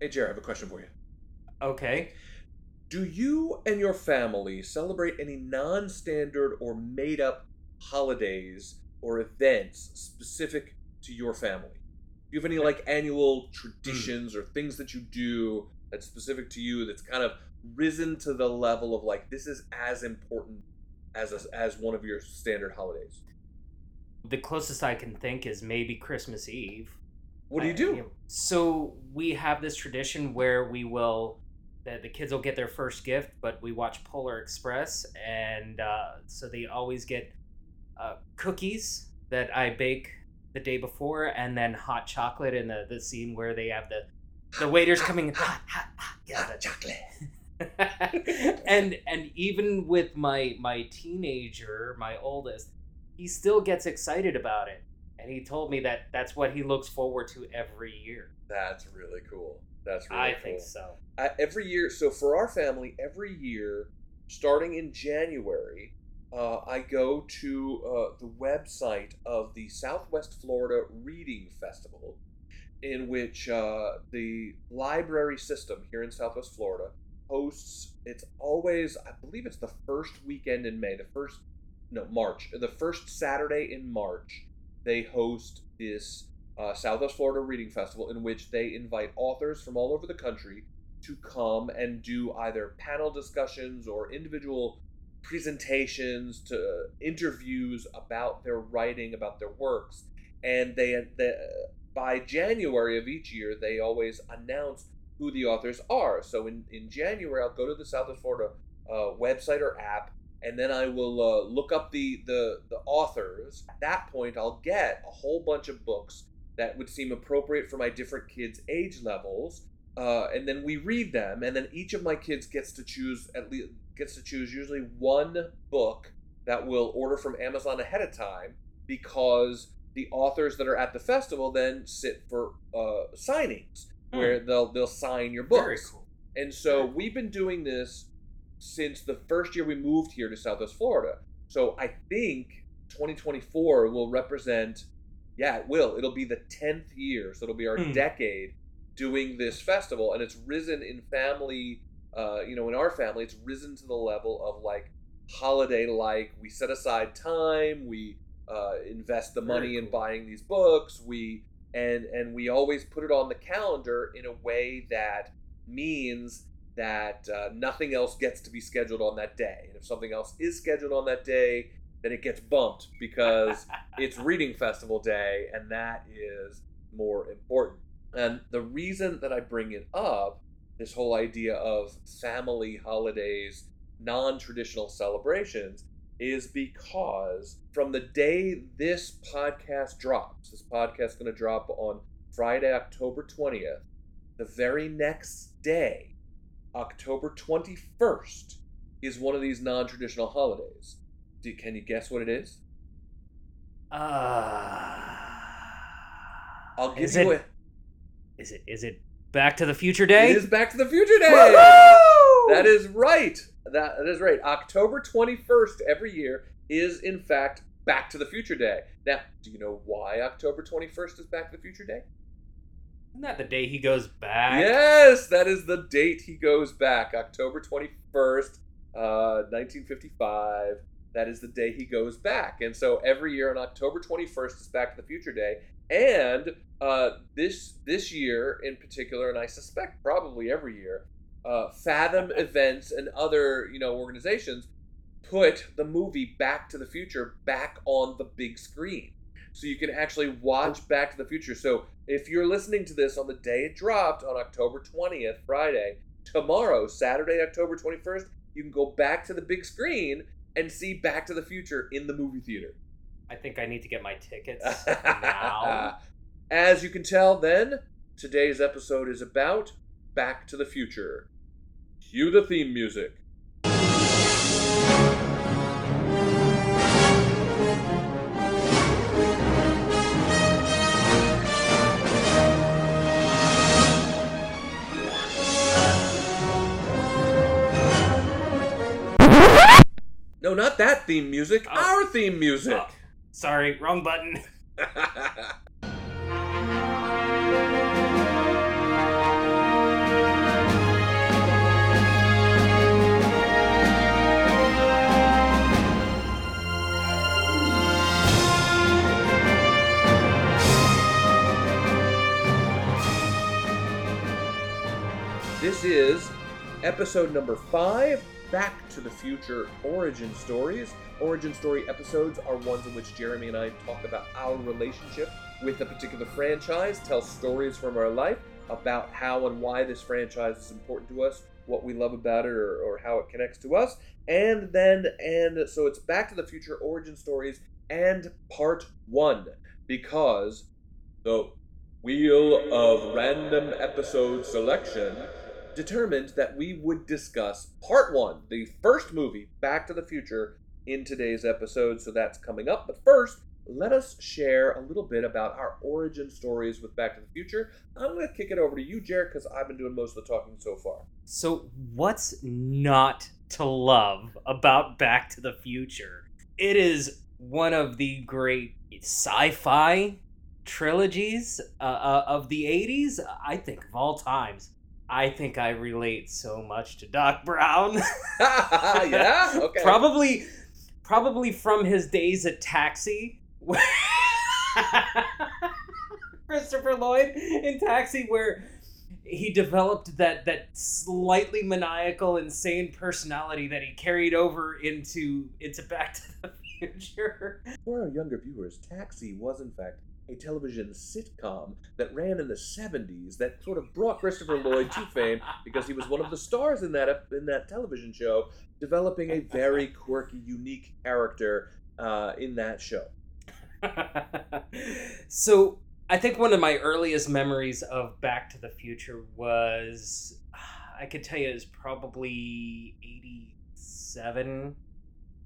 Hey, Jared, I have a question for you. Okay. Do you and your family celebrate any non standard or made up holidays or events specific to your family? Do you have any like annual traditions or things that you do that's specific to you that's kind of risen to the level of like this is as important as a, as one of your standard holidays? The closest I can think is maybe Christmas Eve. What do you I- do? So we have this tradition where we will, the, the kids will get their first gift, but we watch Polar Express, and uh, so they always get uh, cookies that I bake the day before, and then hot chocolate in the, the scene where they have the the waiters coming in, hot, hot, hot, yeah, the- chocolate. and and even with my my teenager, my oldest, he still gets excited about it, and he told me that that's what he looks forward to every year. That's really cool. That's really I cool. think so. uh, every year so for our family every year starting in january uh, i go to uh, the website of the southwest florida reading festival in which uh, the library system here in southwest florida hosts it's always i believe it's the first weekend in may the first no march the first saturday in march they host this uh, southwest florida reading festival in which they invite authors from all over the country to come and do either panel discussions or individual presentations to interviews about their writing about their works. And they, they by january of each year they always announce who the authors are. So in, in january i'll go to the southwest florida uh, website or app and then i will uh, look up the, the the authors at that point i'll get a whole bunch of books that would seem appropriate for my different kids age levels uh, and then we read them, and then each of my kids gets to choose at least gets to choose usually one book that we'll order from Amazon ahead of time because the authors that are at the festival then sit for uh, signings where they'll they'll sign your books. Very cool. And so we've been doing this since the first year we moved here to Southwest Florida. So I think 2024 will represent, yeah, it will. It'll be the 10th year. So it'll be our Hmm. decade doing this festival. And it's risen in family, uh, you know, in our family, it's risen to the level of like holiday like. We set aside time, we uh, invest the money in buying these books, we and and we always put it on the calendar in a way that means that uh, nothing else gets to be scheduled on that day. And if something else is scheduled on that day, then it gets bumped because it's reading festival day, and that is more important. And the reason that I bring it up, this whole idea of family holidays, non traditional celebrations, is because from the day this podcast drops, this podcast is going to drop on Friday, October 20th, the very next day, October 21st, is one of these non traditional holidays. Do, can you guess what it is? Uh, I'll give is you it, a. is it is it Back to the Future Day? It is Back to the Future Day. Woo-hoo! That is right. That, that is right. October 21st every year is, in fact, Back to the Future Day. Now, do you know why October 21st is Back to the Future Day? Isn't that the day he goes back? Yes, that is the date he goes back. October 21st, uh, 1955. That is the day he goes back. And so every year on October 21st is Back to the Future Day. And uh, this this year in particular, and I suspect probably every year, uh, Fathom Events and other you know organizations put the movie Back to the Future back on the big screen, so you can actually watch Back to the Future. So if you're listening to this on the day it dropped on October 20th, Friday, tomorrow, Saturday, October 21st, you can go back to the big screen and see Back to the Future in the movie theater. I think I need to get my tickets now. As you can tell, then, today's episode is about Back to the Future. Cue the theme music. No, not that theme music. Oh. Our theme music. Oh. Sorry, wrong button. This is episode number five Back to the Future Origin Stories. Origin Story episodes are ones in which Jeremy and I talk about our relationship with a particular franchise, tell stories from our life about how and why this franchise is important to us, what we love about it, or, or how it connects to us. And then, and so it's Back to the Future Origin Stories and Part 1 because the Wheel of Random Episode Selection determined that we would discuss part one, the first movie, Back to the Future, in today's episode. So that's coming up. But first, let us share a little bit about our origin stories with Back to the Future. I'm going to kick it over to you, Jared, because I've been doing most of the talking so far. So, what's not to love about Back to the Future? It is one of the great sci fi trilogies uh, uh, of the 80s, I think, of all times. I think I relate so much to Doc Brown. yeah, okay. Probably, probably from his days at Taxi. Christopher Lloyd in Taxi, where he developed that that slightly maniacal, insane personality that he carried over into into Back to the Future. For our younger viewers, Taxi was in fact a television sitcom that ran in the 70s that sort of brought Christopher Lloyd to fame because he was one of the stars in that in that television show, developing a very quirky, unique character uh, in that show. so I think one of my earliest memories of Back to the Future was I could tell you it was probably 87,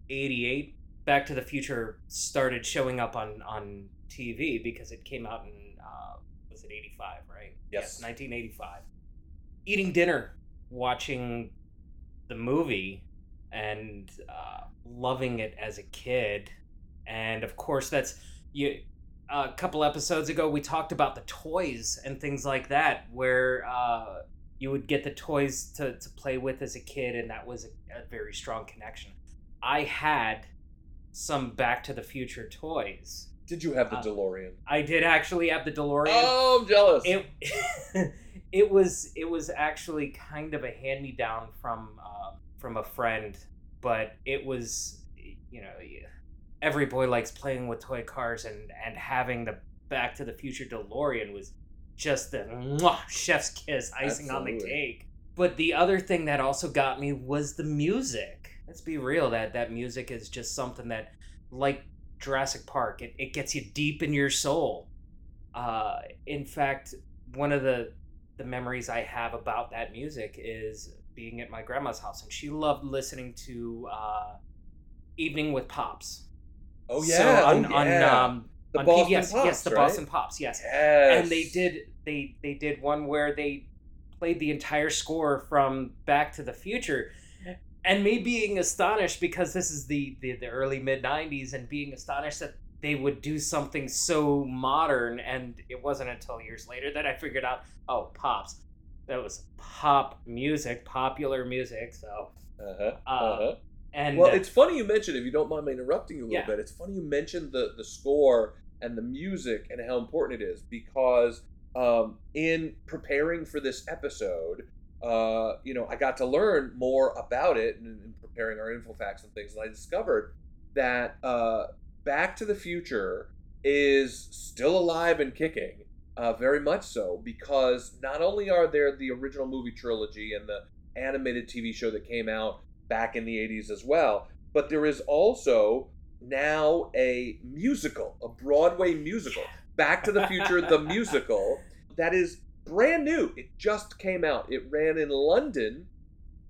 88. Back to the Future started showing up on on TV because it came out in uh, was it 85, right? Yes. 1985. Eating dinner, watching the movie and uh, loving it as a kid. And of course that's you a couple episodes ago we talked about the toys and things like that where uh, you would get the toys to, to play with as a kid and that was a, a very strong connection i had some back to the future toys Did you have the Uh, DeLorean? i did actually have the delorean Oh, I'm jealous. it it was it was actually kind of a hand me down from uh, from a friend, but it was you know every boy likes playing with toy cars and and having the Back to the Future DeLorean was just the mwah, chef's kiss icing on the cake. But the other thing that also got me was the music. Let's be real that that music is just something that like Jurassic Park, it, it gets you deep in your soul. Uh, in fact, one of the the memories I have about that music is being at my grandma's house, and she loved listening to uh, "Evening with Pops." oh So yeah, on, oh, on um, the on Boston PBS, Pops, yes, the right? Boston Pops, yes. Yes. And they did they they did one where they played the entire score from Back to the Future. And me being astonished because this is the, the, the early mid 90s and being astonished that they would do something so modern and it wasn't until years later that I figured out oh pops that was pop music popular music so Uh-huh. Uh, uh-huh. and Well, uh, it's funny you mentioned, if you don't mind me interrupting you a little Yeah. bit, it's funny you mentioned the, the score and the music and how important it is because um, in preparing for this episode, uh, you know, I got to learn more about it in, in preparing our info facts and things, and I discovered that uh, Back to the Future is still alive and kicking, uh, very much so, because not only are there the original movie trilogy and the animated TV show that came out back in the 80s as well. But there is also now a musical, a Broadway musical, Back to the Future, the musical, that is brand new. It just came out. It ran in London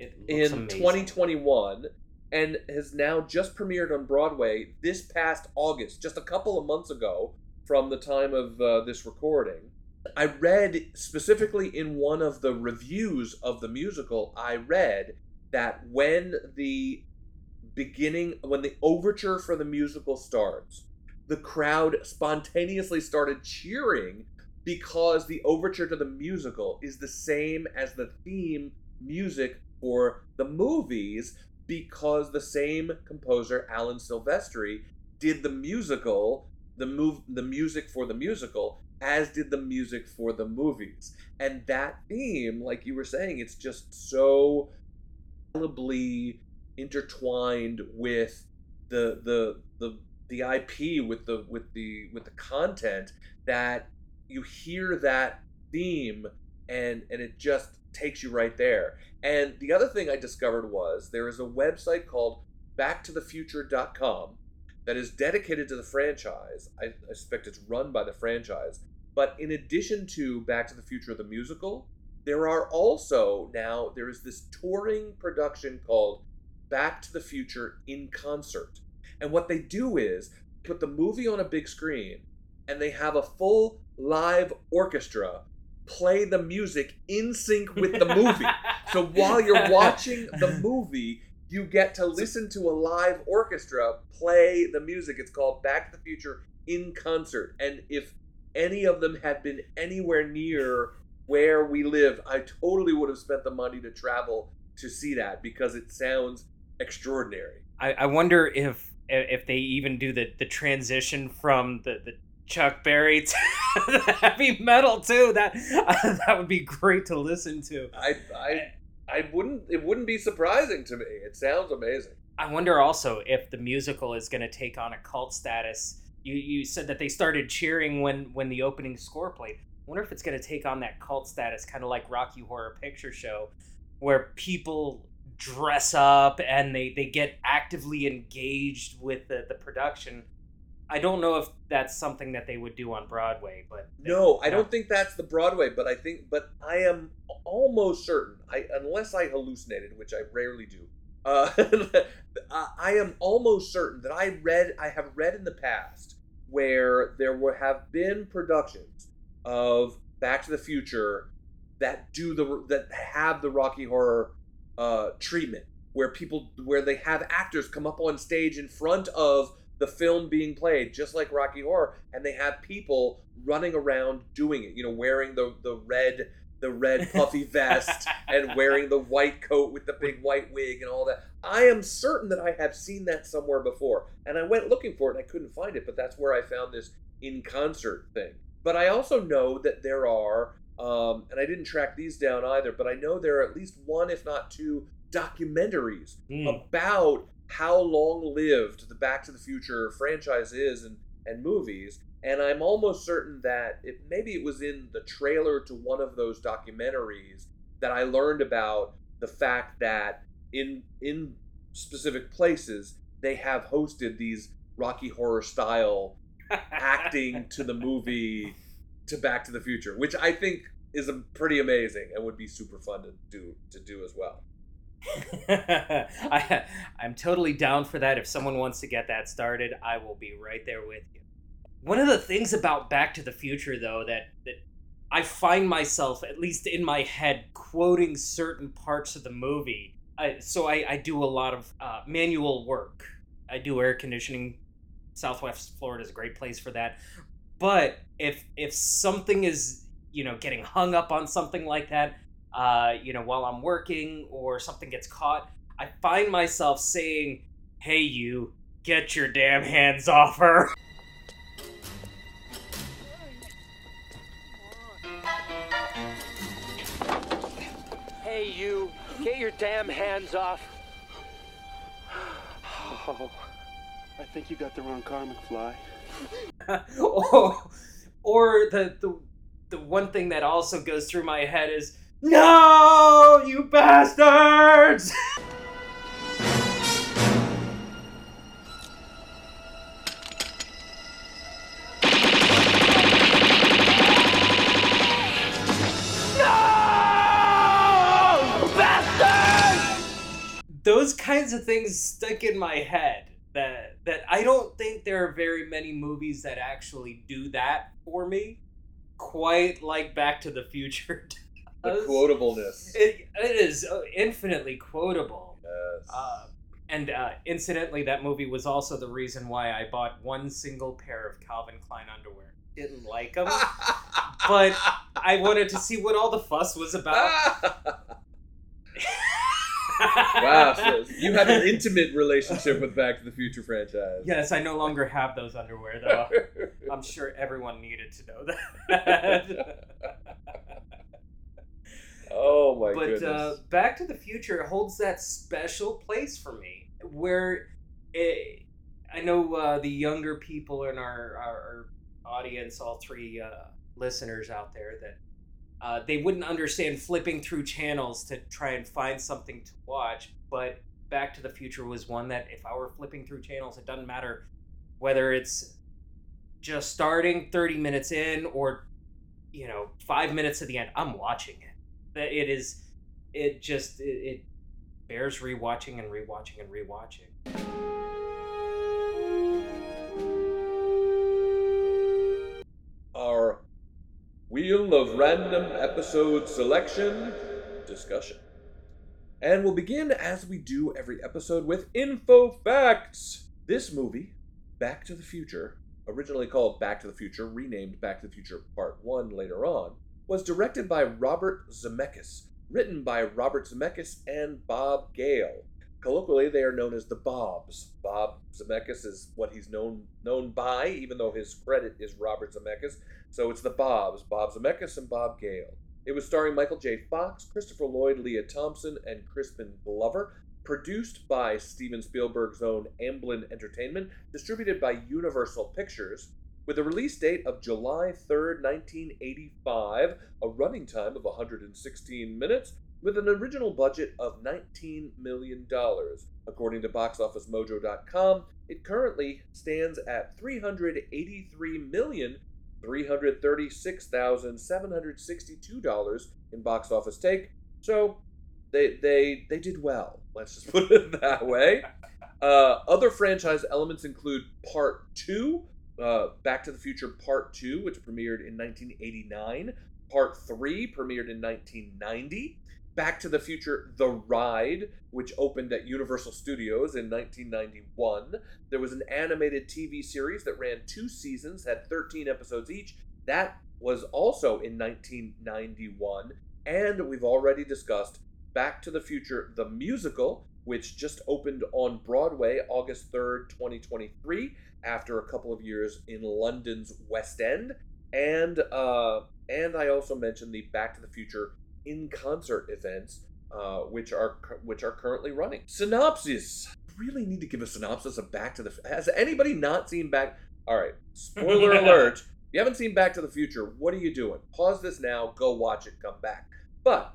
in amazing. 2021 and has now just premiered on Broadway this past August, just a couple of months ago from the time of uh, this recording. I read specifically in one of the reviews of the musical, I read that when the beginning, when the overture for the musical starts, the crowd spontaneously started cheering because the overture to the musical is the same as the theme music for the movies because the same composer Alan Silvestri did the musical the move the music for the musical as did the music for the movies. And that theme, like you were saying, it's just so indelibly intertwined with the the the the IP with the with the with the content that you hear that theme and and it just takes you right there. And the other thing I discovered was there is a website called backtothefuture.com that is dedicated to the franchise. I, I suspect it's run by the franchise. But in addition to Back to the Future the musical, there are also now there is this touring production called Back to the Future in concert. And what they do is put the movie on a big screen and they have a full live orchestra play the music in sync with the movie. so while you're watching the movie, you get to listen to a live orchestra play the music. It's called Back to the Future in concert. And if any of them had been anywhere near where we live, I totally would have spent the money to travel to see that because it sounds extraordinary. I, I wonder if if they even do the, the transition from the, the Chuck Berry to heavy metal too. That uh, that would be great to listen to. I I I wouldn't it wouldn't be surprising to me. It sounds amazing. I wonder also if the musical is going to take on a cult status. You you said that they started cheering when when the opening score played. I wonder if it's going to take on that cult status, kind of like Rocky Horror Picture Show, where people dress up and they they get actively engaged with the the production I don't know if that's something that they would do on Broadway, but no, I don't think that's the Broadway. But I think, but I am almost certain, I unless I hallucinated, which I rarely do. Uh, I am almost certain that I read, I have read in the past where there will have been productions of Back to the Future that do the that have the Rocky Horror uh, treatment, where people where they have actors come up on stage in front of the film being played just like Rocky Horror, and they have people running around doing it. You know, wearing the the red the red puffy vest and wearing the white coat with the big white wig and all that. I am certain that I have seen that somewhere before, and I went looking for it and I couldn't find it. But that's where I found this in concert thing. But I also know that there are, um, and I didn't track these down either. But I know there are at least one, if not two, documentaries mm. about how long lived the Back to the Future franchise is and, and movies. And I'm almost certain that it, maybe it was in the trailer to one of those documentaries that I learned about the fact that in in specific places they have hosted these Rocky Horror style acting to the movie to Back to the Future, which I think is a pretty amazing and would be super fun to do to do as well. I, I'm totally down for that. If someone wants to get that started, I will be right there with you. One of the things about Back to the Future, though, that, that I find myself, at least in my head, quoting certain parts of the movie. I, so I, I do a lot of uh, manual work. I do air conditioning. Southwest Florida is a great place for that. But if if something is you know getting hung up on something like that, uh, you know, while I'm working or something gets caught, I find myself saying, "Hey, you, get your damn hands off her." Hey, you, get your damn hands off. Oh, I think you got the wrong car, McFly. oh, or the, the the one thing that also goes through my head is no, you bastards! those kinds of things stick in my head that that I don't think there are very many movies that actually do that for me quite like Back to the Future the quotableness. It, it is uh, infinitely quotable. Yes. Uh, and uh, incidentally, that movie was also the reason why I bought one single pair of Calvin Klein underwear. Didn't like them, but I wanted to see what all the fuss was about. Wow, so you have an intimate relationship with Back to the Future franchise. Yes, I no longer have those underwear though. I'm sure everyone needed to know that. Oh my god. but goodness. uh, Back to the Future holds that special place for me, where it, I know uh, the younger people in our, our, our audience, all three uh, listeners out there, that uh, they wouldn't understand flipping through channels to try and find something to watch. But Back to the Future was one that if I were flipping through channels, it doesn't matter whether it's just starting 30 minutes in or you know five minutes to the end i'm watching it it is it just it, it bears rewatching and rewatching and rewatching Our Wheel of Random Episode Selection discussion. And we'll begin as we do every episode with info facts. This movie, Back to the Future, originally called Back to the Future, renamed Back to the Future Part 1 later on, was directed by Robert Zemeckis, written by Robert Zemeckis and Bob Gale. Colloquially, they are known as the Bobs. Bob Zemeckis is what he's known known by, even though his credit is Robert Zemeckis. So it's the Bobs, Bob Zemeckis and Bob Gale. It was starring Michael J. Fox, Christopher Lloyd, Lea Thompson, and Crispin Glover. Produced by Steven Spielberg's own Amblin Entertainment, distributed by Universal Pictures, with a release date of July 3rd, 1985, a running time of 116 minutes, with an original budget of $19 million. According to BoxOfficeMojo.com, it currently stands at $383,336,762 in box office take. So they, they, they did well. Let's just put it that way. Uh, other franchise elements include Part 2, uh, Back to the Future Part 2, which premiered in 1989. Part 3 premiered in 1990. Back to the Future The Ride, which opened at Universal Studios in 1991. There was an animated TV series that ran two seasons, had 13 episodes each. That was also in 1991. And we've already discussed Back to the Future The Musical, which just opened on Broadway August 3rd, 2023, after a couple of years in London's West End. And uh, and I also mentioned the Back to the Future in concert events, uh, which are which are currently running. Synopsis. Really need to give a synopsis of Back to the. Has anybody not seen Back? All right. Spoiler alert. If you haven't seen Back to the Future, what are you doing? Pause this now. Go watch it. Come back. But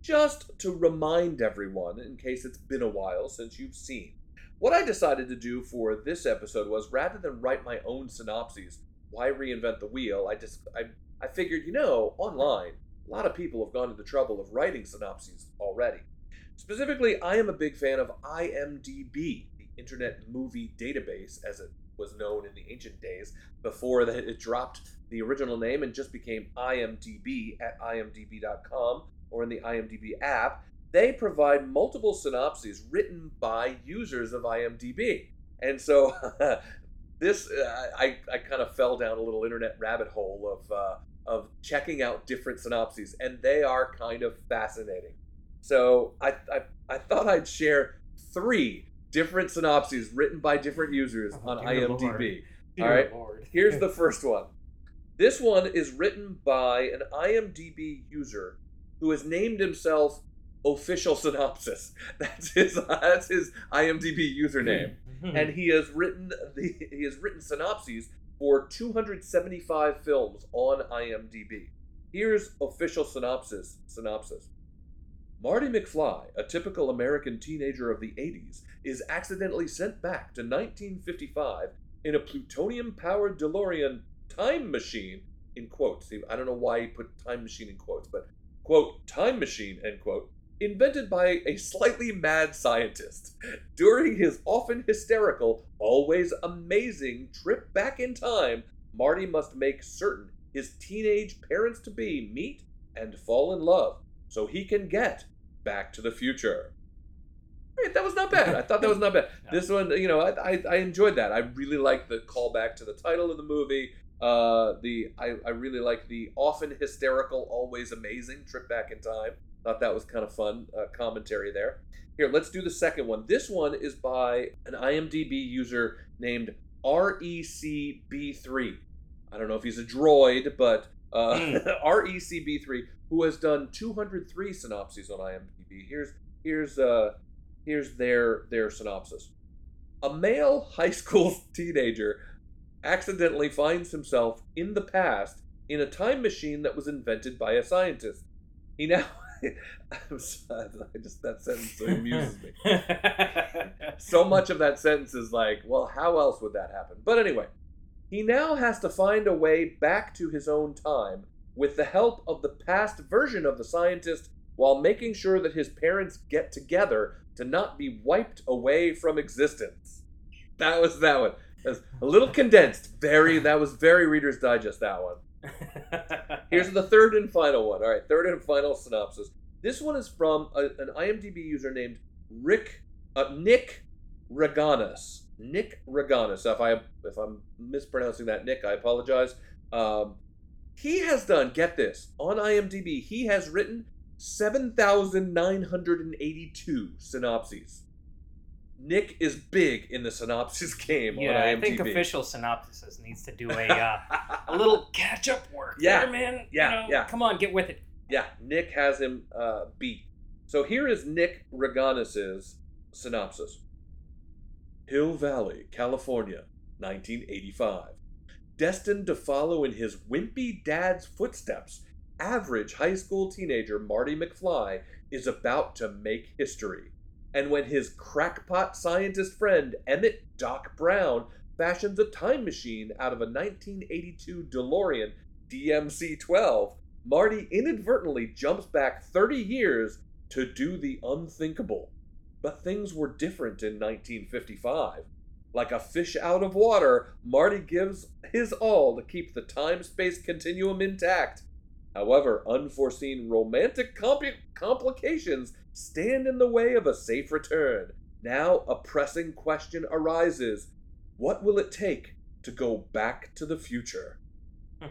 just to remind everyone, in case it's been a while since you've seen, what I decided to do for this episode was rather than write my own synopses, why reinvent the wheel? I just I I figured, you know, online, a lot of people have gone to the trouble of writing synopses already. Specifically, I am a big fan of IMDb, the Internet Movie Database, as it was known in the ancient days, before that it dropped the original name and just became IMDb at imdb.com or in the IMDb app. They provide multiple synopses written by users of IMDb. And so this, uh, I, I kind of fell down a little internet rabbit hole of, uh, of checking out different synopses, and they are kind of fascinating. So I, I, I thought I'd share three different synopses written by different users Oh, on IMDb. All right. Lord. Here's the first one. This one is written by an IMDb user who has named himself Official Synopsis. That's his uh, that's his IMDb username. Hmm. and he has written the he has written synopses for 275 films on IMDb. Here's official synopsis synopsis. Marty McFly, a typical American teenager of the 80s, is accidentally sent back to 1955 in a plutonium-powered DeLorean time machine in quotes. I don't know why he put time machine in quotes, but quote time machine end quote invented by a slightly mad scientist. During his often hysterical, always amazing trip back in time, Marty must make certain his teenage parents to be meet and fall in love so he can get back to the future. Right, that was not bad. I thought that was not bad. No. This one, you know, I, I, I enjoyed that. I really liked the callback to the title of the movie. Uh, the I, I really like the often hysterical, always amazing trip back in time. Thought that was kind of fun uh, commentary there. Here, let's do the second one. This one is by an IMDb user named RECB3. I don't know if he's a droid, but uh, RECB3, who has done 203 synopses on IMDb. Here's here's uh here's their their synopsis. A male high school teenager accidentally finds himself in the past in a time machine that was invented by a scientist. He now I'm sorry, I just that sentence amuses me. so much of that sentence is like, well, how else would that happen? But anyway, he now has to find a way back to his own time with the help of the past version of the scientist while making sure that his parents get together to not be wiped away from existence. That was that one. That's a little condensed. Very that was very Reader's Digest that one. Here's the third and final one. All right, third and final synopsis. This one is from a, an IMDb user named Rick uh, Nick Reganis. Nick Reganis. If I if I'm mispronouncing that, Nick, I apologize. Um, he has done. Get this on IMDb. He has written seven thousand nine hundred and eighty-two synopses. Nick is big in the synopsis game yeah, I think official synopsis needs to do a uh, a little catch up work. Yeah. there, man. Yeah, You know, yeah. Come on, get with it. Yeah, Nick has him uh, beat. So here is Nick Reganis's synopsis Hill Valley, California, 1985. Destined to follow in his wimpy dad's footsteps, average high school teenager Marty McFly is about to make history. And when his crackpot scientist friend Emmett Doc Brown fashions a time machine out of a 1982 DeLorean DMC 12, Marty inadvertently jumps back 30 years to do the unthinkable. But things were different in 1955. Like a fish out of water, Marty gives his all to keep the time space continuum intact. However, unforeseen romantic compli- complications stand in the way of a safe return. Now, a pressing question arises What will it take to go back to the future?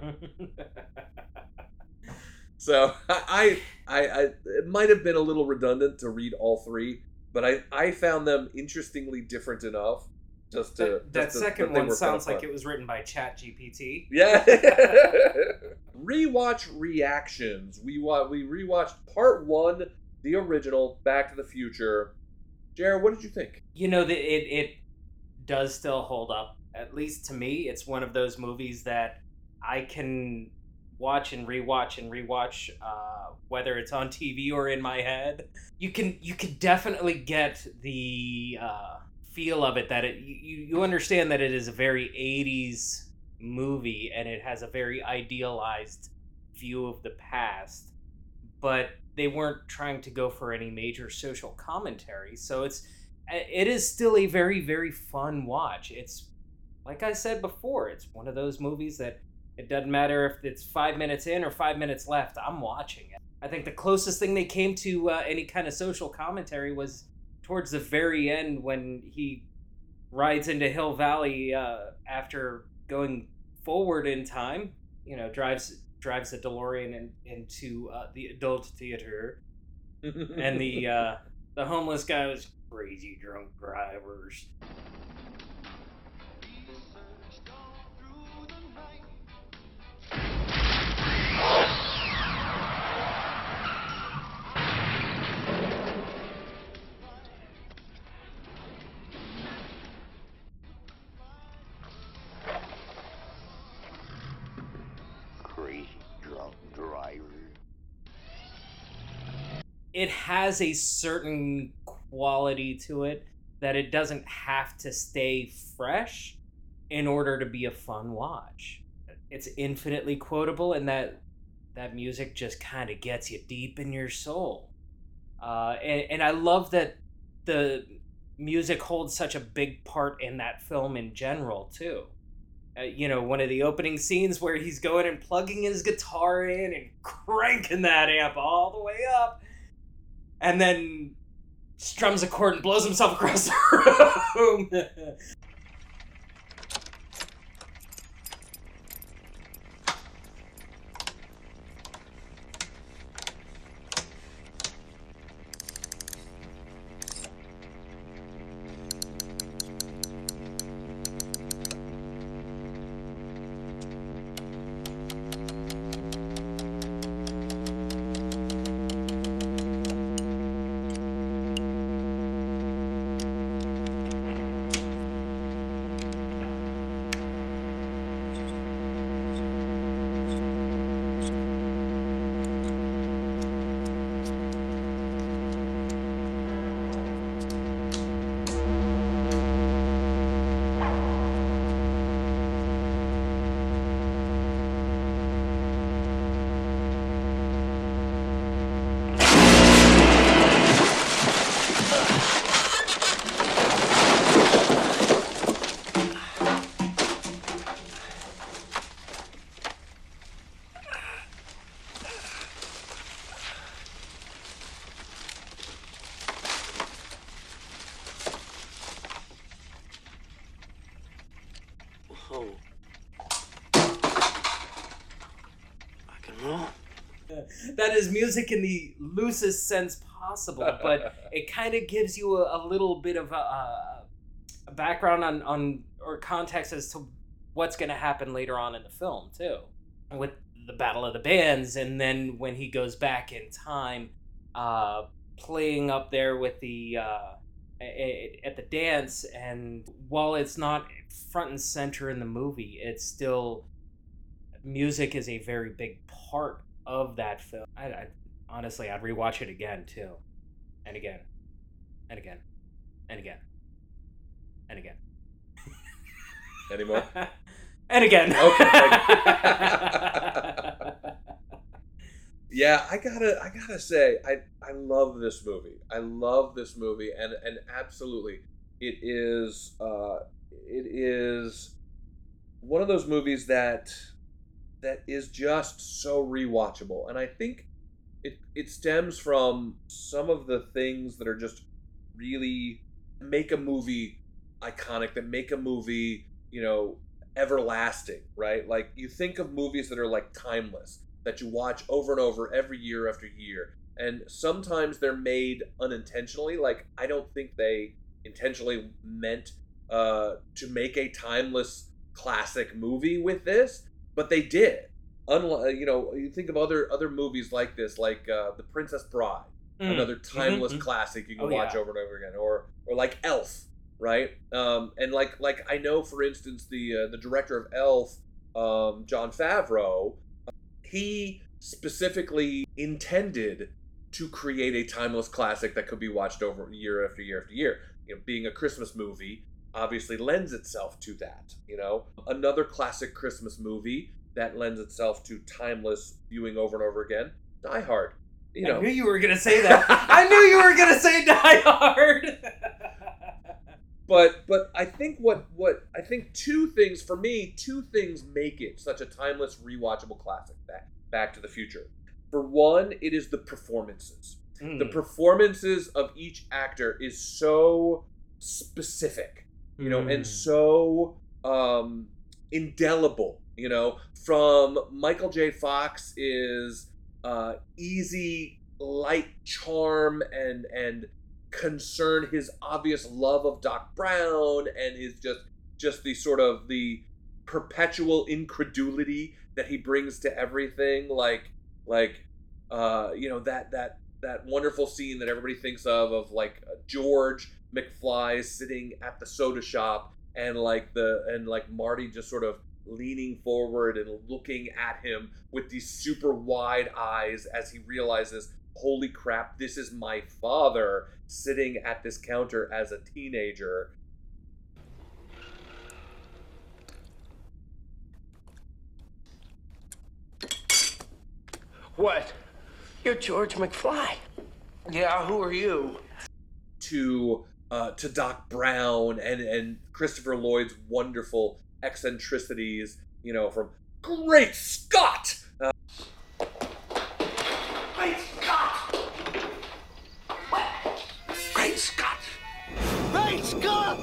So I, I, I, it might have been a little redundant to read all three, but I, I found them interestingly different enough just to. that that just second one sounds like it was written by Chat GPT. Yeah. rewatch reactions. We wa- we rewatched part one, the original, Back to the Future. Jared, what did you think? You know that it it does still hold up. At least to me, it's one of those movies that I can watch and rewatch and rewatch, uh, whether it's on TV or in my head. You can you can definitely get the uh, feel of it that it you, you understand that it is a very 80s movie and it has a very idealized view of the past but they weren't trying to go for any major social commentary. So it's it is still a very very fun watch. It's like i said before it's one of those movies that it doesn't matter if it's five minutes in or five minutes left i'm watching it. I think the closest thing they came to uh, any kind of social commentary was towards the very end when he rides into hill valley uh, after going forward in time you know drives drives the delorean in, into uh, the adult theater and the uh, the homeless guy was crazy drunk drivers. It has a certain quality to it that it doesn't have to stay fresh in order to be a fun watch. It's infinitely quotable, and that that music just kind of gets you deep in your soul. Uh, and, and I love that the music holds such a big part in that film in general too. Uh, you know, one of the opening scenes where he's going and plugging his guitar in and cranking that amp all the way up, and then strums a chord and blows himself across the room. his music in the loosest sense possible, but it kind of gives you a, a little bit of a, a, background on, on or context as to what's going to happen later on in the film too, with the battle of the bands, and then when he goes back in time, uh, playing up there with the uh, at the dance, and while it's not front and center in the movie, it's still music is a very big part of that film. I, I honestly, I'd rewatch it again too, and again, and again, and again, and again, Anymore? and again. Okay. yeah, I gotta, I gotta say, I, I love this movie. I love this movie, and and absolutely, it is, uh, it is one of those movies that that is just so rewatchable, and I think it it stems from some of the things that are just really make a movie iconic, that make a movie, you know, everlasting, right? Like you think of movies that are like timeless that you watch over and over every year after year. And sometimes they're made unintentionally. Like, I don't think they intentionally meant uh, to make a timeless classic movie with this, but they did. Unlike, you know, you think of other other movies like this, like uh, The Princess Bride, Mm. another timeless mhm. classic you can Oh, watch yeah. over and over again, or or like Elf, right? Um, and like like I know, for instance, the uh, the director of Elf, um, Jon Favreau, he specifically intended to create a timeless classic that could be watched over year after year after year. You know, being a Christmas movie obviously lends itself to that. You know, another classic Christmas movie that lends itself to timeless viewing over and over again. Die Hard. You know, I knew you were gonna say that. I knew you were gonna say Die Hard. but but I think what what I think two things for me two things make it such a timeless rewatchable classic back Back to the Future. For one, it is the performances. The Mm. performances of each actor is so specific, you know, and Mm. so um, indelible. You know, from Michael J. Fox is uh, easy, light charm and and concern, his obvious love of Doc Brown, and his just just the sort of the perpetual incredulity that he brings to everything, like like uh, you know that that that wonderful scene that everybody thinks of of like uh, George McFly sitting at the soda shop and like the and like Marty just sort of leaning forward and looking at him with these super wide eyes as he realizes holy crap this is my father sitting at this counter as a teenager What? You're George McFly. Yeah, who are you? to uh, to Doc Brown and and Christopher Lloyd's wonderful eccentricities, you know, from Great Scott! Uh, Great Scott! What? Great Scott! Great Scott!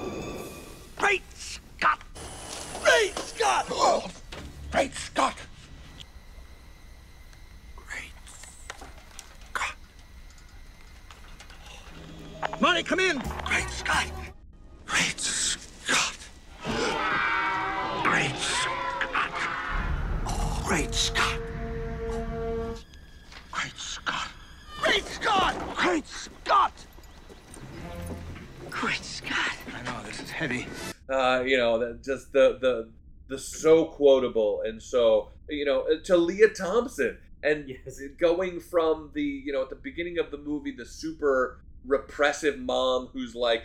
Great Scott! Great Scott! Oh, great Scott! Monty, come in! Great Scott! Great Scott! Great Scott! Great Scott! Great Scott! Great Scott! Great Scott! Great Scott! I know, this is heavy. Uh, you know, just the, the, the so quotable and so, you know, uh, to Lea Thompson and yes. going from the you know at the beginning of the movie the super repressive mom who's like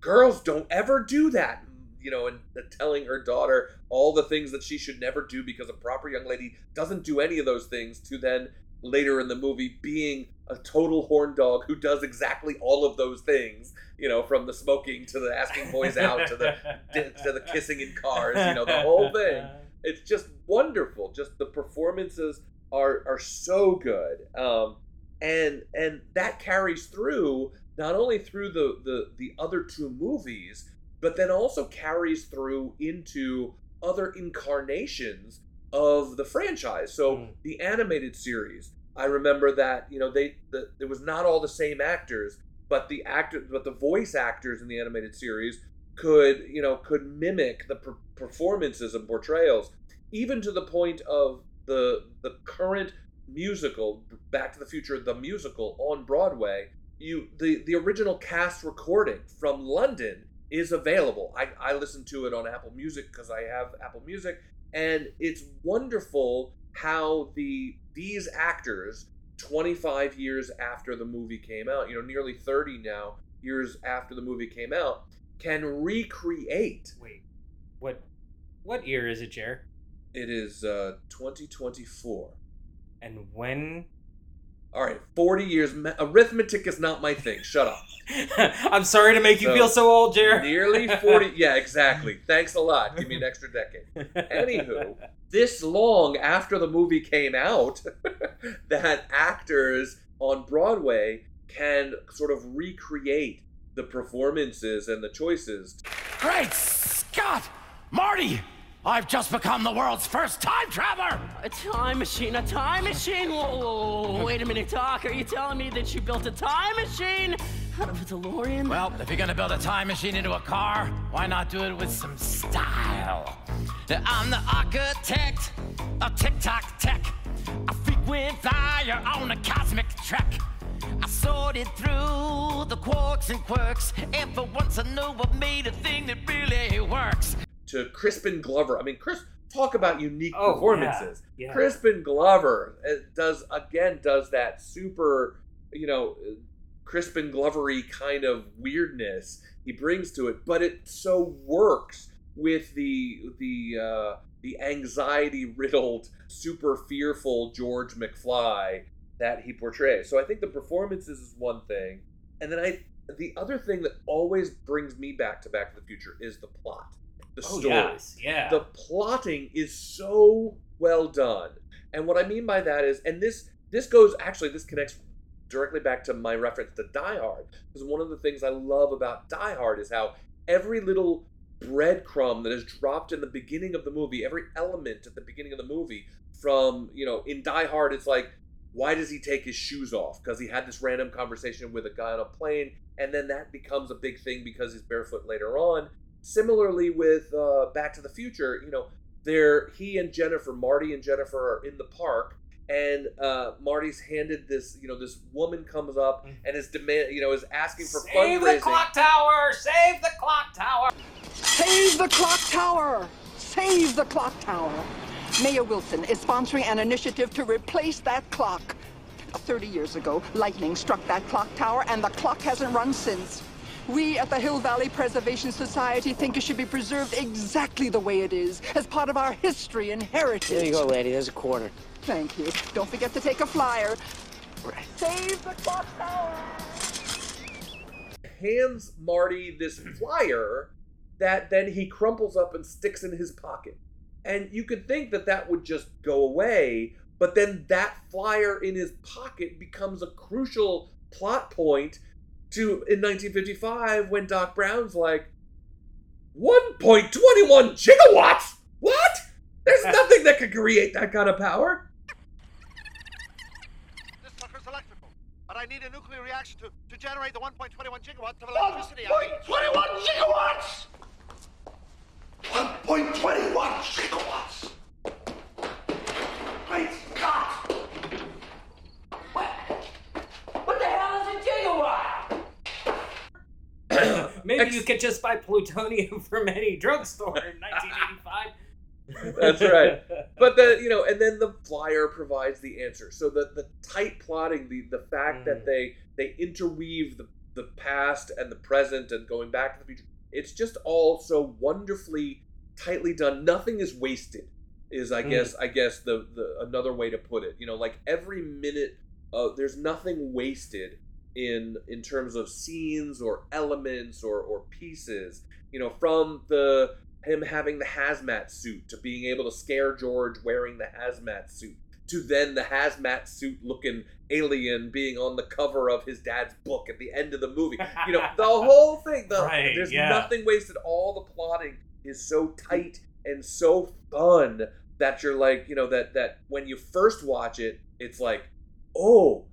girls don't ever do that you know and telling her daughter all the things that she should never do because a proper young lady doesn't do any of those things to then later in the movie being a total horn dog who does exactly all of those things you know from the smoking to the asking boys out to the to the kissing in cars you know the whole thing it's just wonderful. Just the performances are are so good, um, and and that carries through not only through the the the other two movies, but then also carries through into other incarnations of the franchise. So Mm. the animated series, I remember that you know they the, it was not all the same actors, but the actor but the voice actors in the animated series could you know could mimic the per- performances and portrayals, even to the point of the the current musical Back to the Future the musical on Broadway. You the the original cast recording from London is available. I, I listen to it on Apple Music because I have Apple Music, and it's wonderful how the these actors 25 years after the movie came out, you know, nearly 30 now years after the movie came out, can recreate. Wait, what? What year is it, Jer? It is uh, 2024. And when? All right, 40 years. Arithmetic is not my thing. Shut up. I'm sorry to make you So, feel so old, Jer. Nearly 40. Yeah, exactly. Thanks a lot. Give me an extra decade. Anywho, this long after the movie came out that actors on Broadway can sort of recreate the performances and the choices. Great Scott! Marty! I've just become the world's first time traveler! A time machine, a time machine? Whoa, whoa, whoa, wait a minute, Doc. Are you telling me that you built a time machine out of a DeLorean? Well, if you're gonna build a time machine into a car, why not do it with some style? I'm the architect of TikTok tech, a frequent flyer on a cosmic trek. I sorted through the quarks and quirks, and for once I know I made a thing that really works. To Crispin Glover. I mean, Chris, talk about unique Oh, performances. yeah, yeah. Crispin Glover uh, does, again, does that super, you know, Crispin Glovery kind of weirdness he brings to it, but it so works with the the uh, the anxiety riddled, super fearful George McFly that he portrays. So I think the performances is one thing, and then I the other thing that always brings me back to Back to the Future is the plot, the Oh, story. yes, yeah. The plotting is so well done, and what I mean by that is, and this this goes actually this connects directly back to my reference to Die Hard because one of the things I love about Die Hard is how every little breadcrumb that is dropped in the beginning of the movie, every element at the beginning of the movie, from you know in Die Hard, it's like why does he take his shoes off? Because he had this random conversation with a guy on a plane, and then that becomes a big thing because he's barefoot later on. Similarly, with uh, Back to the Future, you know, there he and Jennifer, Marty and Jennifer are in the park, and uh, Marty's handed this, you know, this woman comes up and is demand, you know, is asking for Save the clock tower! Save the clock tower! Save the clock tower! Save the clock tower! Mayor Wilson is sponsoring an initiative to replace that clock. 30 years ago, lightning struck that clock tower, and the clock hasn't run since. We at the Hill Valley Preservation Society think it should be preserved exactly the way it is, as part of our history and heritage. There you go, lady. There's a quarter. Thank you. Don't forget to take a flyer. Save the clock tower! hands Marty this flyer that then he crumples up and sticks in his pocket. And you could think that that would just go away, but then that flyer in his pocket becomes a crucial plot point to in 1955 when Doc Brown's like 1.21 gigawatts. What? There's nothing that could create that kind of power. This sucker's electrical, but I need a nuclear reaction to, to generate the 1.21 gigawatts of electricity. I need. 1.21 gigawatts! 1.21 gigawatts! Great Scott! What? What the hell is a gigawatt? Maybe Ex- you could just buy plutonium from any drugstore in 1985. That's right. But the you know, and then the flyer provides the answer. So the the tight plotting, the the fact that Mm. they they interweave the the past and the present and going back to the future, it's just all so wonderfully tightly done. Nothing is wasted. Is I Mm. guess I guess the the another way to put it. You know, like every minute, uh, there's nothing wasted in in terms of scenes or elements or or pieces. You know, from the him having the hazmat suit to being able to scare George wearing the hazmat suit to then the hazmat suit looking alien being on the cover of his dad's book at the end of the movie. You know, the whole thing. The, Right, there's yeah. nothing wasted. All the plotting is so tight and so fun that you're like, you know, that that when you first watch it, it's like, oh,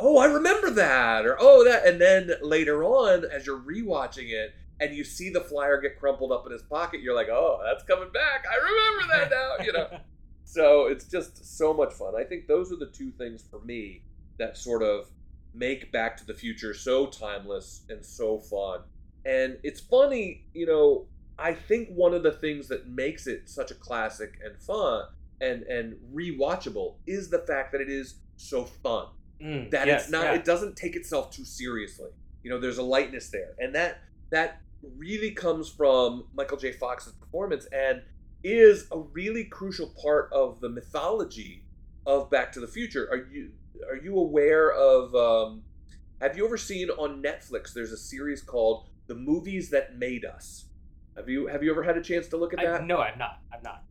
oh, I remember that, or oh, that. And then later on, as you're rewatching it and you see the flyer get crumpled up in his pocket, you're like, oh, that's coming back. I remember that now, you know. so it's just so much fun. I think those are the two things for me that sort of make Back to the Future so timeless and so fun. And it's funny, you know, I think one of the things that makes it such a classic and fun and and rewatchable is the fact that it is so fun. Mm, That yes, it's not yeah. it doesn't take itself too seriously. You know, there's a lightness there. And that that really comes from Michael J. Fox's performance and is a really crucial part of the mythology of Back to the Future. Are you are you aware of um, have you ever seen on Netflix there's a series called The Movies That Made Us? Have you have you ever had a chance to look at I, that? no, I'm not. I'm not.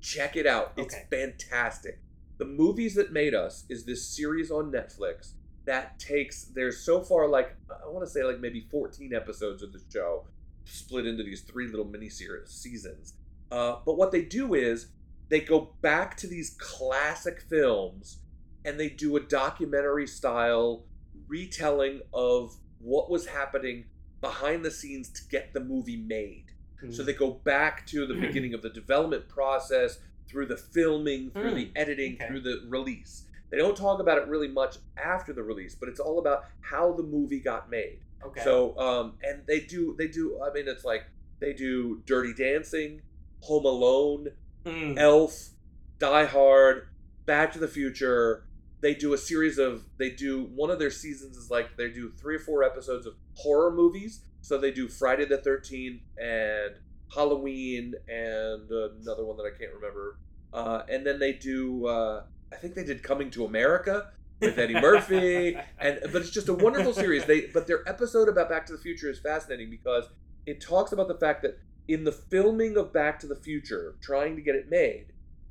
Check it out. It's Okay. fantastic. The Movies That Made Us is this series on Netflix that takes there's so far like I want to say like maybe 14 episodes of the show split into these three little mini series seasons. Uh, but what they do is they go back to these classic films and they do a documentary style retelling of what was happening behind the scenes to get the movie made. So they go back to the beginning of the development process, through the filming, through the editing, okay. through the release. They don't talk about it really much after the release, but it's all about how the movie got made. Okay. So, um, and they do, they do. I mean, it's like they do Dirty Dancing, Home Alone, Mm. Elf, Die Hard, Back to the Future. They do a series of. They do one of their seasons is like they do three or four episodes of horror movies. So they do Friday the Thirteenth and Halloween and another one that I can't remember. Uh, and then they do. Uh, I think they did Coming to America with Eddie Murphy, and but it's just a wonderful series. They but their episode about Back to the Future is fascinating because it talks about the fact that in the filming of Back to the Future, trying to get it made,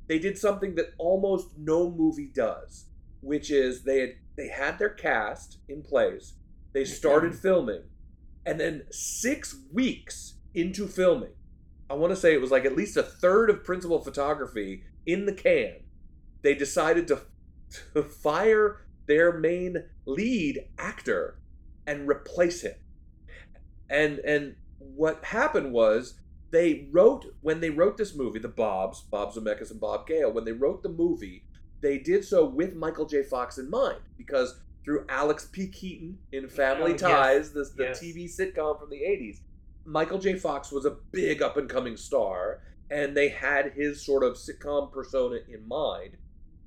they did something that almost no movie does, which is they had they had their cast in place, they started filming, and then six weeks into filming, I want to say it was like at least a third of principal photography in the can. They decided to, to fire their main lead actor and replace him. And and what happened was they wrote when they wrote this movie, the Bobs, Bob Zemeckis and Bob Gale, when they wrote the movie, they did so with Michael J. Fox in mind because through Alex P. Keaton in oh, Family Oh, yes. Ties, this the Yes. TV sitcom from the '80s, Michael J. Fox was a big up and coming star, and they had his sort of sitcom persona in mind,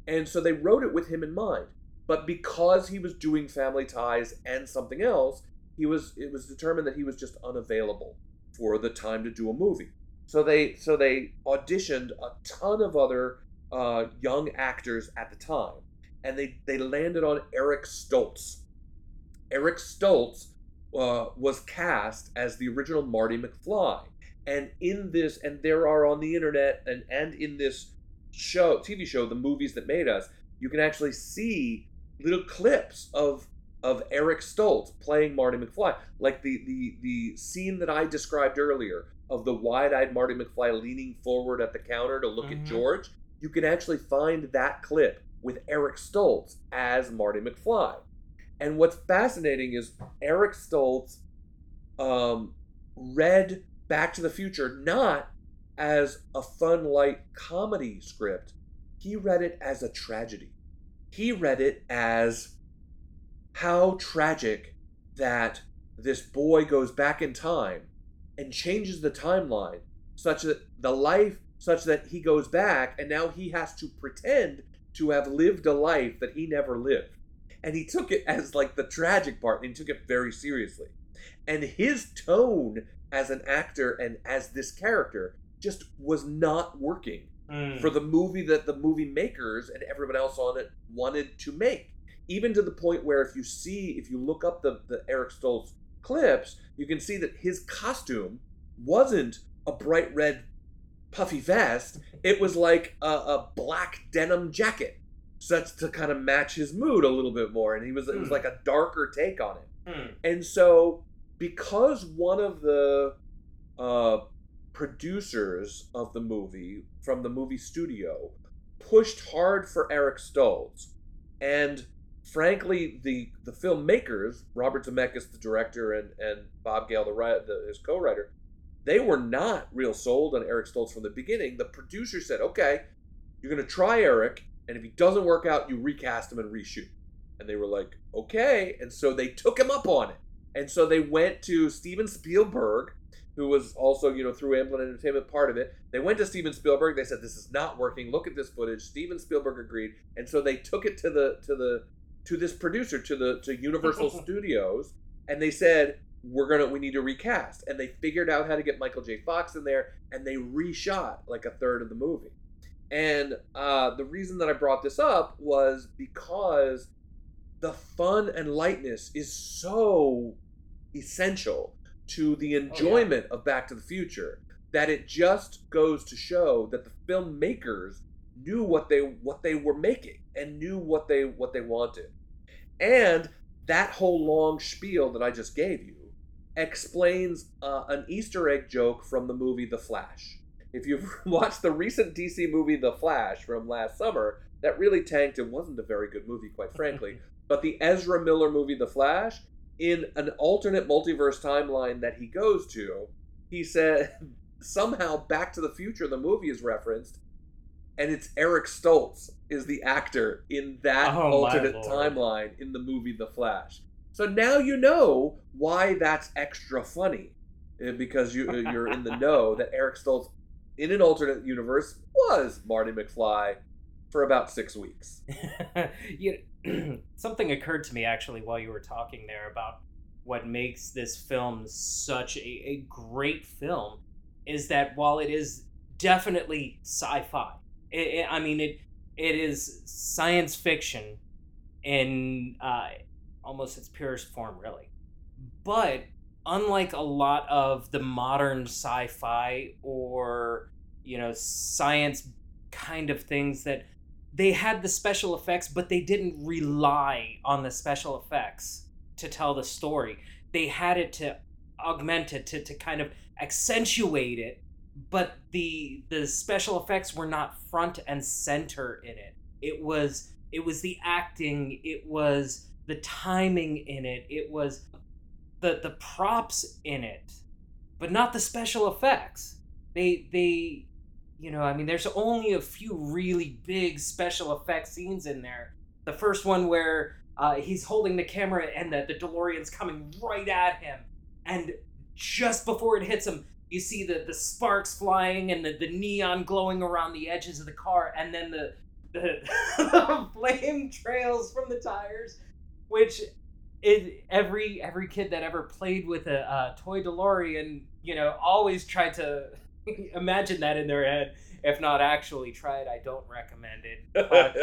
and so they wrote it with him in mind. But because he was doing Family Ties and something else, he was it was determined that he was just unavailable for the time to do a movie. So they so they auditioned a ton of other uh, young actors at the time, and they they landed on Eric Stoltz. Eric Stoltz uh, was cast as the original Marty McFly, and in this, and there are on the internet and and in this show, TV show, the movies that made us, you can actually see little clips of of Eric Stoltz playing Marty McFly, like the the the scene that I described earlier of the wide-eyed Marty McFly leaning forward at the counter to look at Mhm. George. You can actually find that clip with Eric Stoltz as Marty McFly. And what's fascinating is Eric Stoltz um, read Back to the Future not as a fun, light comedy script. He read it as a tragedy. He read it as how tragic that this boy goes back in time and changes the timeline such that the life such that he goes back and now he has to pretend to have lived a life that he never lived and he took it as like the tragic part and he took it very seriously and his tone as an actor and as this character just was not working Mm. for the movie that the movie makers and everyone else on it wanted to make. Even to the point where if you see, if you look up the, the Eric Stoltz clips, you can see that his costume wasn't a bright red puffy vest. It was like a, a black denim jacket, such to kind of match his mood a little bit more. And he was it was Hmm. like a darker take on it. Mm. And so, because one of the uh, producers of the movie from the movie studio pushed hard for Eric Stoltz, and frankly, the the filmmakers, Robert Zemeckis, the director, and and Bob Gale, the, the his co-writer, they were not real sold on Eric Stoltz from the beginning. The producer said, "Okay, you're going to try Eric, and if he doesn't work out, you recast him and reshoot." And they were like, "Okay," and so they took him up on it. And so they went to Steven Spielberg, who was also, you know, through Amblin Entertainment part of it. They went to Steven Spielberg. They said, "This is not working. Look at this footage." Steven Spielberg agreed, and so they took it to the to the to this producer to the to Universal Studios, and they said, "We're gonna we need to recast." And they figured out how to get Michael J. Fox in there, and they reshot like a third of the movie. And uh, the reason that I brought this up was because the fun and lightness is so essential to the enjoyment of Back to the Future that it just goes to show that the filmmakers knew what they what they were making and knew what they what they wanted. And that whole long spiel that I just gave you explains uh, an Easter egg joke from the movie The Flash. If you've watched the recent DC movie The Flash from last summer, that really tanked and wasn't a very good movie, quite frankly. but the Ezra Miller movie The Flash, in an alternate multiverse timeline that he goes to, he said somehow Back to the Future, the movie is referenced, and it's Eric Stoltz is the actor in that Oh, alternate timeline in the movie The Flash. So now you know why that's extra funny, uh, because you uh, you're in the know that Eric Stoltz in an alternate universe was Marty McFly for about six weeks. you, something occurred to me actually while you were talking there about what makes this film such a, a great film is that while it is definitely sci-fi, it, it- I mean it it is science fiction in uh, almost its purest form, really. But unlike a lot of the modern sci-fi or you know science kind of things that they had the special effects, but they didn't rely on the special effects to tell the story. They had it to augment it, to, to kind of accentuate it, but the the special effects were not front and center in it. It was it was the acting, it was the timing in it, it was the the props in it, but not the special effects. They they you know, I mean, there's only a few really big special effects scenes in there. The first one where uh, he's holding the camera and the, the DeLorean's coming right at him, and just before it hits him, you see the, the sparks flying and the, the neon glowing around the edges of the car, and then the, the, the flame trails from the tires, which it, every every kid that ever played with a uh, toy DeLorean, you know, always tried to imagine that in their head. If not actually try it, I don't recommend it. But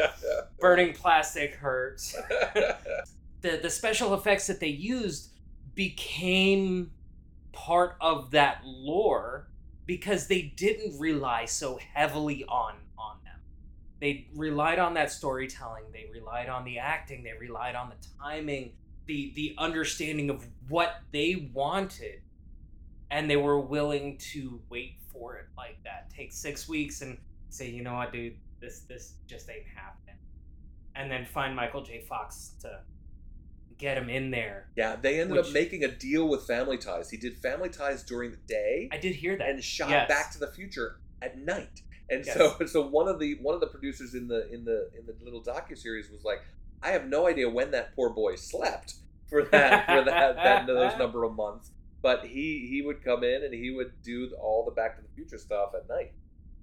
burning plastic hurts. the the special effects that they used became part of that lore because they didn't rely so heavily on on them. They relied on that storytelling, they relied on the acting, they relied on the timing, the the understanding of what they wanted and they were willing to wait for it like that. Take 6 weeks and say, "You know what, dude, this this just ain't happening." And then find Michael J. Fox to get him in there. yeah, they ended up making a deal with Family Ties. He did Family Ties during the day I did hear that. and shot Yes. Back to the Future at night. And Yes. so, so one of the one of the producers in the in the in the little docu series was like, I have no idea when that poor boy slept for that for that, that those number of months. But he he would come in and he would do all the Back to the Future stuff at night.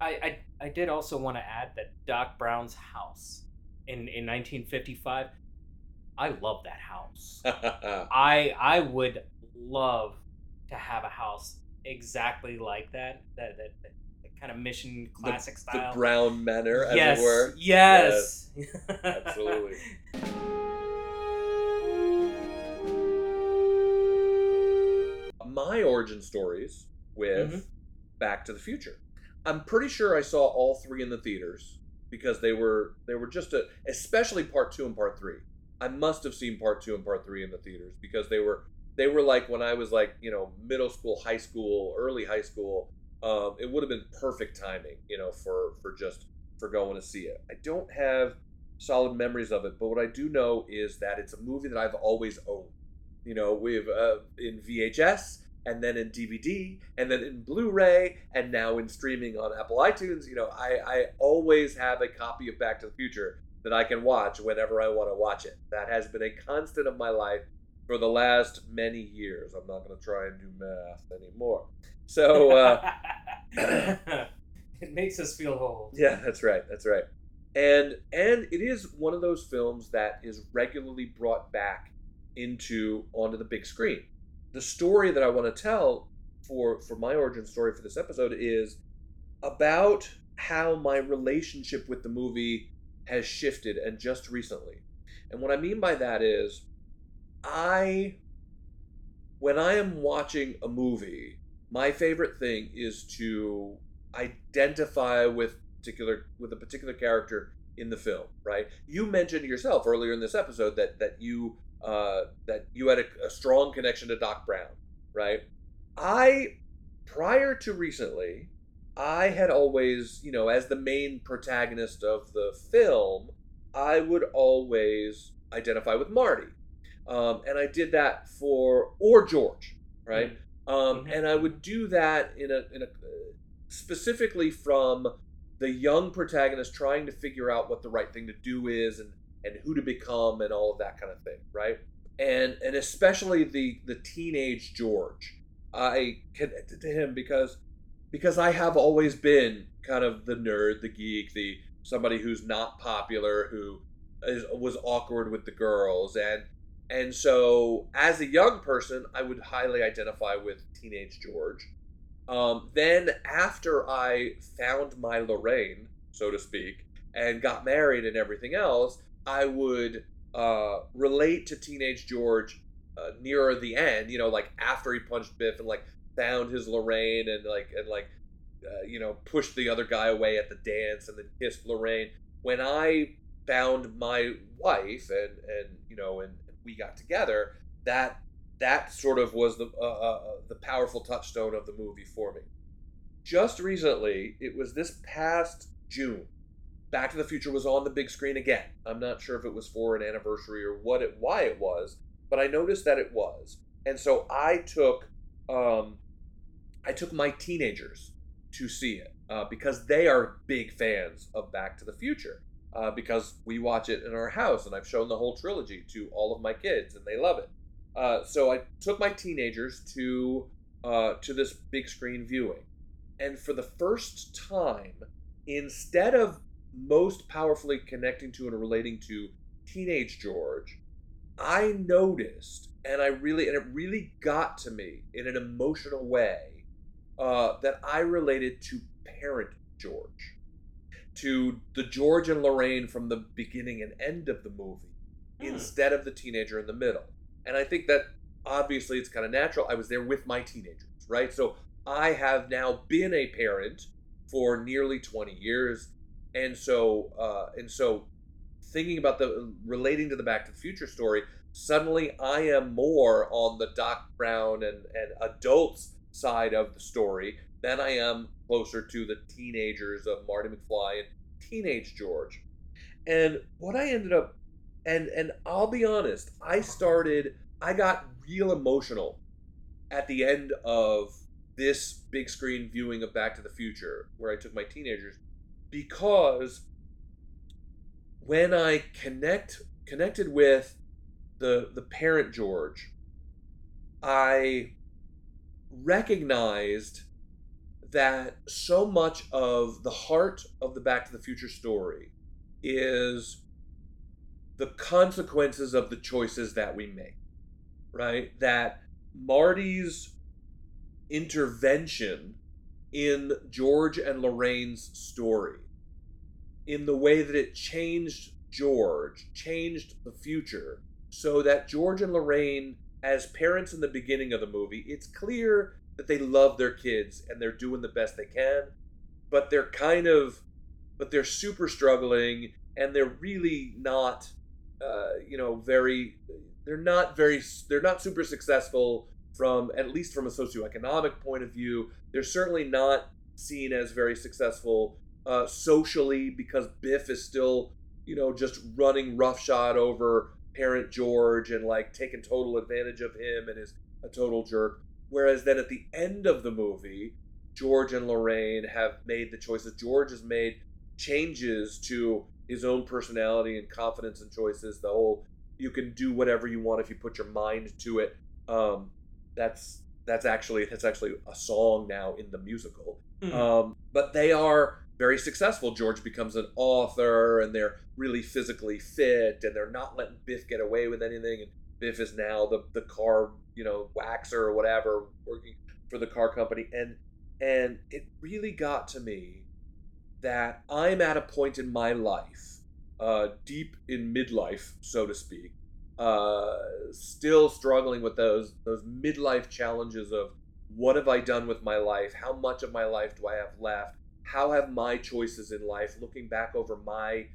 I, I I did also want to add that Doc Brown's house in in 1955. I love that house. I I would love to have a house exactly like that. That that, that, that kind of mission classic the style. Brown Manor, as yes, it were. Yes. absolutely. My origin stories with Mhm. Back to the Future. I'm pretty sure I saw all three in the theaters because they were they were just a especially part two and part three. I must have seen part two and part three in the theaters because they were they were like when I was like you know middle school, high school, early high school. Um, it would have been perfect timing, you know, for for just for going to see it. I don't have solid memories of it, but what I do know is that it's a movie that I've always owned. You know, we've uh, in VHS and then in DVD and then in Blu-ray and now in streaming on Apple iTunes. You know, I, I always have a copy of Back to the Future that I can watch whenever I want to watch it. That has been a constant of my life for the last many years. I'm not going to try and do math anymore. So, uh, it makes us feel whole. yeah, that's right. That's right. And and it is one of those films that is regularly brought back into onto the big screen. The story that I want to tell for for my origin story for this episode is about how my relationship with the movie has shifted and just recently. And what I mean by that is I when I am watching a movie, my favorite thing is to identify with particular with a particular character in the film, right? You mentioned yourself earlier in this episode that that you uh, that you had a, a strong connection to Doc Brown, right? I prior to recently, I had always, you know, as the main protagonist of the film, I would always identify with Marty. Um, and I did that for, or George, right? Um, and I would do that in a, in a, specifically from the young protagonist trying to figure out what the right thing to do is and, and who to become and all of that kind of thing, right? And, and especially the, the teenage George. I connected to him because because I have always been kind of the nerd, the geek, the somebody who's not popular, who is, was awkward with the girls, and and so as a young person, I would highly identify with teenage George. Um, then after I found my Lorraine, so to speak, and got married and everything else, I would uh, relate to teenage George uh, nearer the end. You know, like after he punched Biff and like found his Lorraine and like and like uh, you know pushed the other guy away at the dance and then kissed Lorraine. When I found my wife and and you know and we got together, that that sort of was the uh, uh, the powerful touchstone of the movie for me. Just recently, it was this past June. Back to the Future was on the big screen again. I'm not sure if it was for an anniversary or what it why it was, but I noticed that it was, and so I took um, I took my teenagers to see it uh, because they are big fans of Back to the Future. Uh, because we watch it in our house, and I've shown the whole trilogy to all of my kids, and they love it. Uh, so I took my teenagers to uh, to this big screen viewing, and for the first time, instead of most powerfully connecting to and relating to teenage George, I noticed, and I really, and it really got to me in an emotional way, uh, that I related to parent George, to the George and Lorraine from the beginning and end of the movie, instead of the teenager in the middle. And I think that obviously it's kind of natural. I was there with my teenagers, right? So I have now been a parent for nearly 20 years. And so, uh, and so thinking about the relating to the Back to the Future story, suddenly I am more on the Doc Brown and, and adults side of the story than I am closer to the teenagers of Marty McFly and teenage George. And what I ended up and and I'll be honest, I started I got real emotional at the end of this big screen viewing of Back to the Future where I took my teenagers because when I connect connected with the the parent George, I recognized that so much of the heart of the Back to the Future story is the consequences of the choices that we make, right? That Marty's intervention in George and Lorraine's story, in the way that it changed George, changed the future, so that George and Lorraine, as parents in the beginning of the movie, it's clear that they love their kids and they're doing the best they can, but they're kind of, but they're super struggling and they're really not, uh, you know, very, they're not very, they're not super successful from, at least from a socioeconomic point of view. They're certainly not seen as very successful uh, socially because Biff is still you know, just running roughshod over parent George and like taking total advantage of him and is a total jerk. Whereas then at the end of the movie, George and Lorraine have made the choices. George has made changes to his own personality and confidence and choices. The whole you can do whatever you want if you put your mind to it. Um, that's that's actually that's actually a song now in the musical. Hmm. Um, but they are very successful. George becomes an author, and they're really physically fit, and they're not letting Biff get away with anything. And Biff is now the the car, you know, waxer or whatever, working for the car company. And and it really got to me that I'm at a point in my life, uh, deep in midlife, so to speak, uh, still struggling with those those midlife challenges of what have I done with my life? How much of my life do I have left? How have my choices in life, looking back over my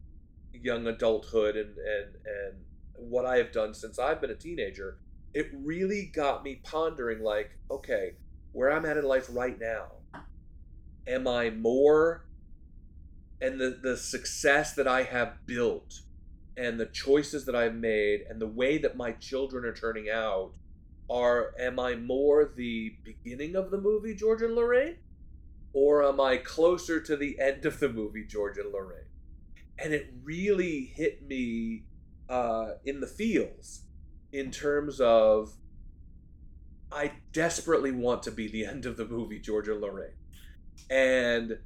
young adulthood and and and what I have done since I've been a teenager, it really got me pondering like, okay, where I'm at in life right now, am I more and the the success that I have built and the choices that I've made and the way that my children are turning out are am I more the beginning of the movie George and Lorraine? Or am I closer to the end of the movie George and Lorraine? And it really hit me uh, in the feels in terms of I desperately want to be the end of the movie Georgia Lorraine. And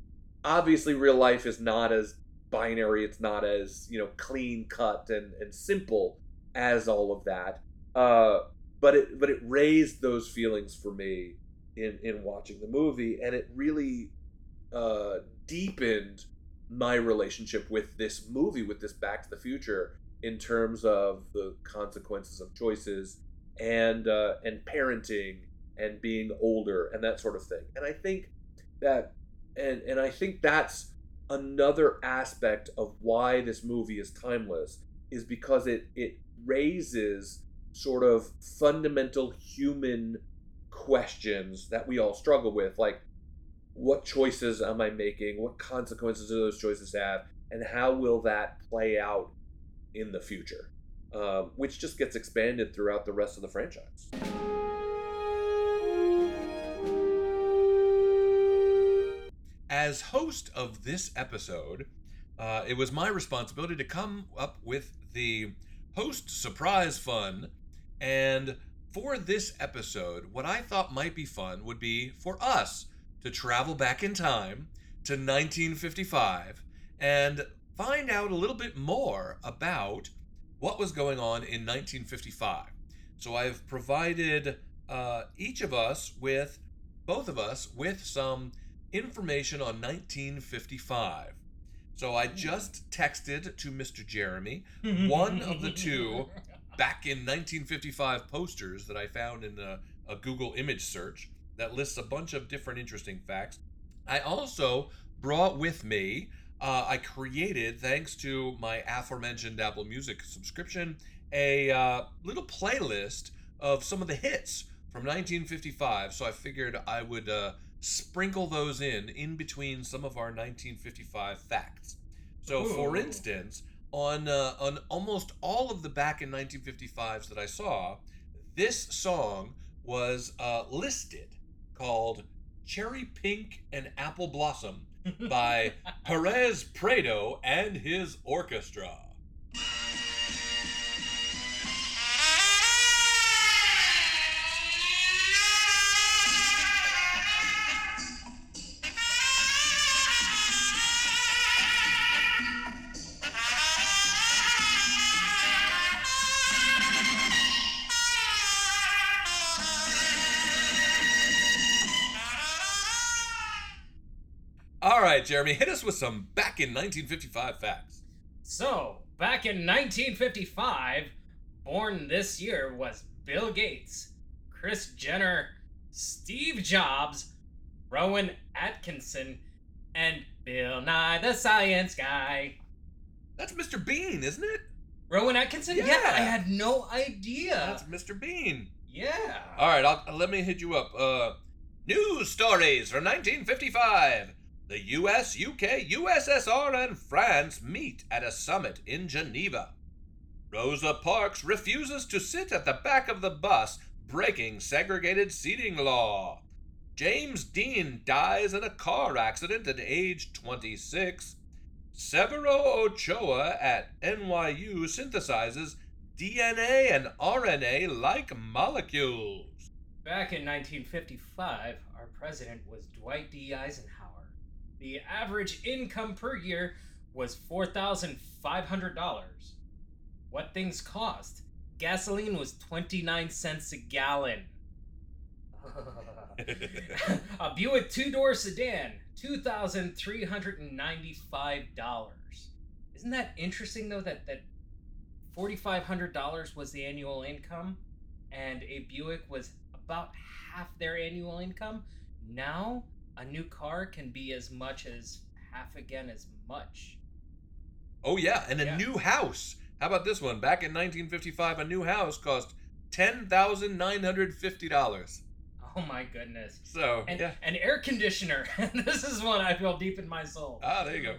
obviously real life is not as binary. It's not as you know clean cut and, and simple as all of that. Uh, but it but it raised those feelings for me in in watching the movie and it really uh, deepened my relationship with this movie with this back to the future in terms of the consequences of choices and uh, and parenting and being older and that sort of thing. And i think that and and I think that's another aspect of why this movie is timeless is because it it raises sort of fundamental human questions that we all struggle with like what choices am I making? What consequences do those choices have? And how will that play out in the future um, which just gets expanded throughout the rest of the franchise As host of this episode, uh, it was my responsibility to come up with the host surprise fun. And for this episode, what I thought might be fun would be for us to travel back in time to 1955 and find out a little bit more about what was going on in 1955. So I've provided uh, each of us with, both of us, with some information on 1955. So I just texted to Mr. Jeremy one of the two back in 1955 posters that I found in a, a Google image search that lists a bunch of different interesting facts. I also brought with me, uh, I created, thanks to my aforementioned Apple Music subscription, a uh, little playlist of some of the hits from 1955. So I figured I would uh, sprinkle those in in between some of our 1955 facts. So, for instance, on uh, on almost all of the back in 1955s that I saw, this song was uh, listed called "Cherry Pink and Apple Blossom" by Perez Prado and his orchestra. Right, Jeremy, hit us with some back in 1955 facts. So, back in 1955, born this year was Bill Gates, Kris Jenner, Steve Jobs, Rowan Atkinson, and Bill Nye the Science Guy. That's Mr. Bean, isn't it? Rowan Atkinson? Yeah. I had no idea. That's Mr. Bean. yeah. All right, I'll, let me hit you up. Uh, news stories from 1955. The US, UK, USSR, and France meet at a summit in Geneva. Rosa Parks refuses to sit at the back of the bus, breaking segregated seating law. James Dean dies in a car accident at age 26. Severo Ochoa at NYU synthesizes DNA and RNA like molecules. Back in 1955, our president was Dwight D. Eisenhower. The average income per year was $4,500. What things cost? Gasoline was 29 cents a gallon. a Buick two door sedan, $2,395. Isn't that interesting, though, that, that $4,500 was the annual income and a Buick was about half their annual income? Now, a new car can be as much as half again as much. Oh, yeah, and a Yeah. new house. How about this one? Back in 1955, a new house cost $10,950. Oh my goodness. So, And yeah. an air conditioner. this is one I feel deep in my soul. Ah, there you go.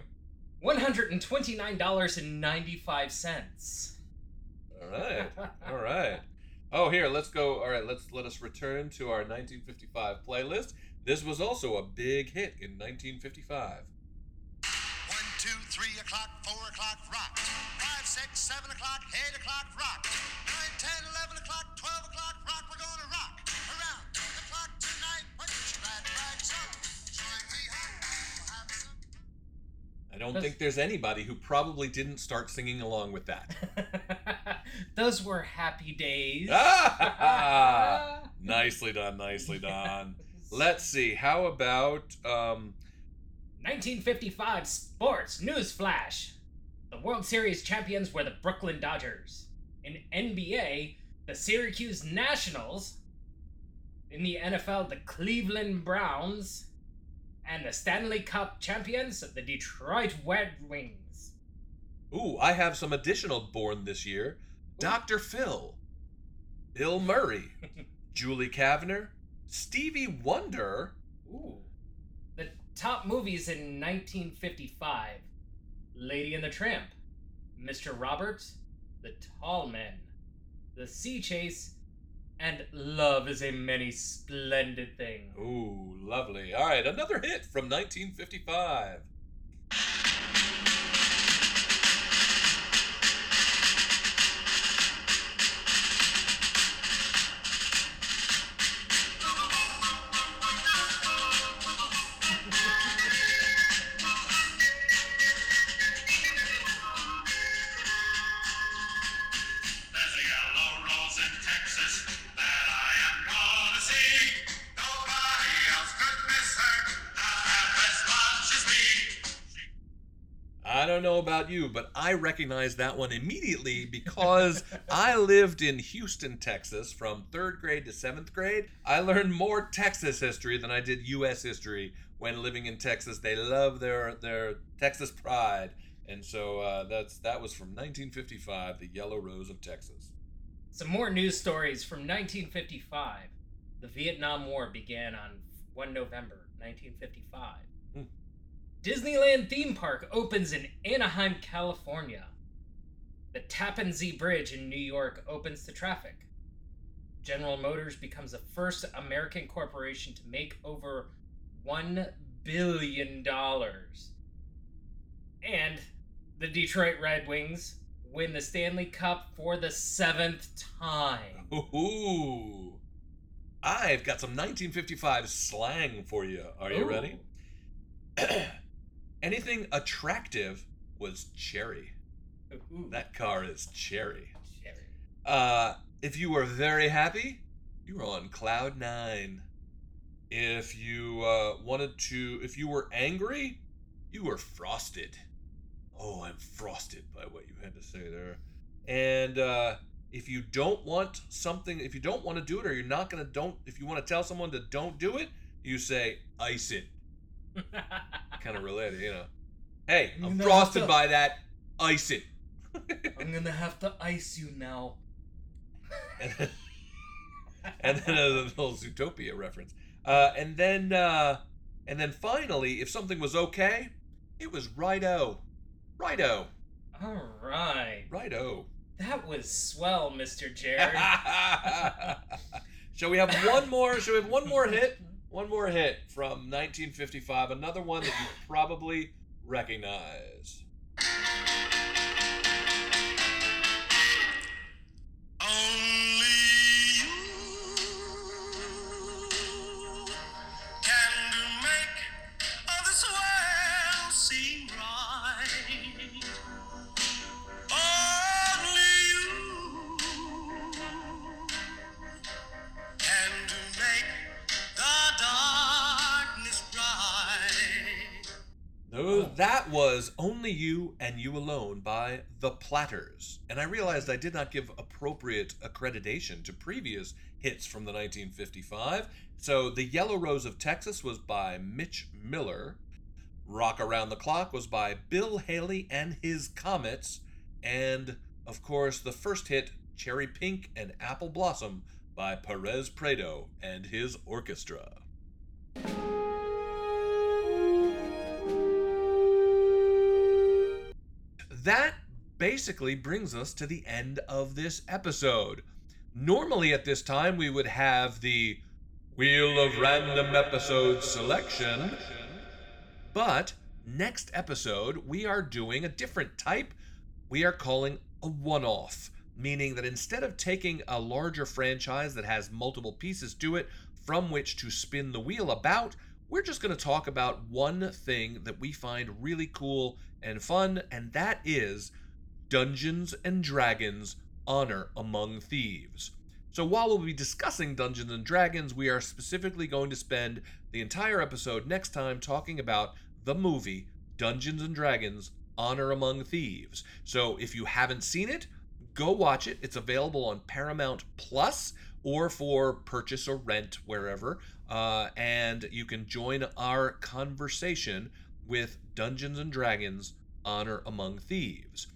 $129.95. All right. All right. Oh, here, let's go. All right, let's let us return to our 1955 playlist. This was also a big hit in 1955. One, two, three o'clock, four o'clock, rock. Five, six, seven o'clock, eight o'clock, rock. Nine, ten, eleven o'clock, twelve o'clock, rock. We're gonna rock around the clock tonight. Put your glad rags. Join me. We'll have some. I don't That's- think there's anybody who probably didn't start singing along with that. Those were happy days. Ah! nicely done, nicely done. Let's see. How about um 1955 sports news flash. The World Series champions were the Brooklyn Dodgers. In NBA, the Syracuse Nationals. In the NFL, the Cleveland Browns. And the Stanley Cup champions, the Detroit Red Wings. Ooh, I have some additional born this year. Dr. Phil, Bill Murray, Julie Kavner, Stevie Wonder. Ooh. The top movies in 1955 Lady and the Tramp, Mr. Roberts, The Tall Men, The Sea Chase, and Love is a Many Splendid Thing. Ooh, lovely. All right, another hit from 1955. About you, but I recognize that one immediately because I lived in Houston, Texas from third grade to seventh grade. I learned more Texas history than I did U.S. history when living in Texas. They love their their Texas pride, and so uh, that's that was from 1955, the Yellow Rose of Texas. Some more news stories from 1955. The Vietnam War began on 1 November 1955. Disneyland theme park opens in Anaheim, California. The Tappan Zee Bridge in New York opens to traffic. General Motors becomes the first American corporation to make over $1 billion. And the Detroit Red Wings win the Stanley Cup for the seventh time. Ooh, I've got some 1955 slang for you. Are you Ooh. ready? Anything attractive was cherry. Ooh, That car is cherry. Jerry. Uh, if you were very happy, you were on cloud nine. If you uh, wanted to, if you were angry, you were frosted. Oh, I'm frosted by what you had to say there. And uh, if you don't want something, if you don't want to do it, or you're not gonna don't, if you want to tell someone to don't do it, you say ice it. Kind of related, you know. Hey, I'm No, frosted no. by that. Ice it. I'm gonna have to ice you now. and then, and then a little Zootopia reference. Uh, and then uh, And then finally, if something was okay, it was righto. Righto. All right. Righto. That was swell, Mr. Jerry. Shall we have one more? Shall we have one more hit? One more hit from 1955. Another one that you probably recognize. And You Alone by The Platters. And I realized I did not give appropriate accreditation to previous hits from the 1955. So The Yellow Rose of Texas was by Mitch Miller. Rock Around the Clock was by Bill Haley and His Comets. And, of course, the first hit, Cherry Pink and Apple Blossom by Perez Prado and his orchestra. That basically brings us to the end of this episode. Normally, at this time, we would have the Wheel of Random Episode selection. But next episode, we are doing a different type. We are calling a one off, meaning that instead of taking a larger franchise that has multiple pieces to it from which to spin the wheel about, we're just going to talk about one thing that we find really cool and fun, and that is Dungeons and Dragons Honor Among Thieves. So while we'll be discussing Dungeons and Dragons, we are specifically going to spend the entire episode next time talking about the movie Dungeons and Dragons Honor Among Thieves. So if you haven't seen it, go watch it. It's available on Paramount Plus or for purchase or rent wherever. Uh, and you can join our conversation with Dungeons and Dragons Honor Among Thieves.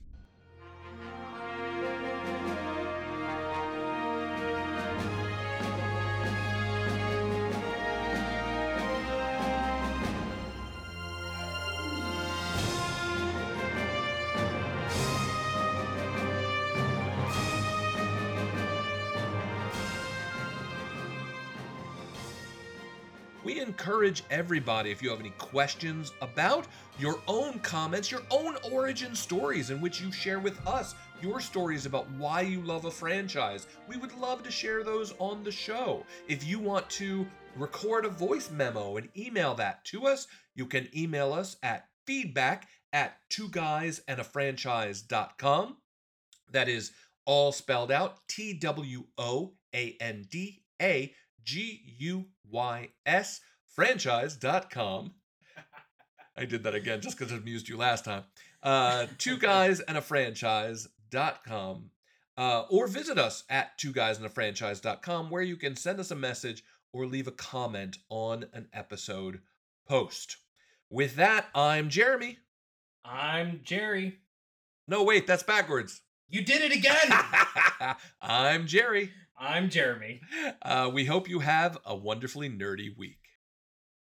Encourage everybody, if you have any questions about your own comments, your own origin stories in which you share with us your stories about why you love a franchise, we would love to share those on the show. If you want to record a voice memo and email that to us, you can email us at feedback at two guys and a franchise.com. That is all spelled out T W O A N D A G U Y S franchise.com. I did that again just because it amused you last time. Uh, two guys and a franchise.com. Uh, or visit us at two guys and a franchise.com where you can send us a message or leave a comment on an episode post. With that, I'm Jeremy. I'm Jerry. No, wait, that's backwards. You did it again. I'm Jerry. I'm Jeremy. Uh, we hope you have a wonderfully nerdy week.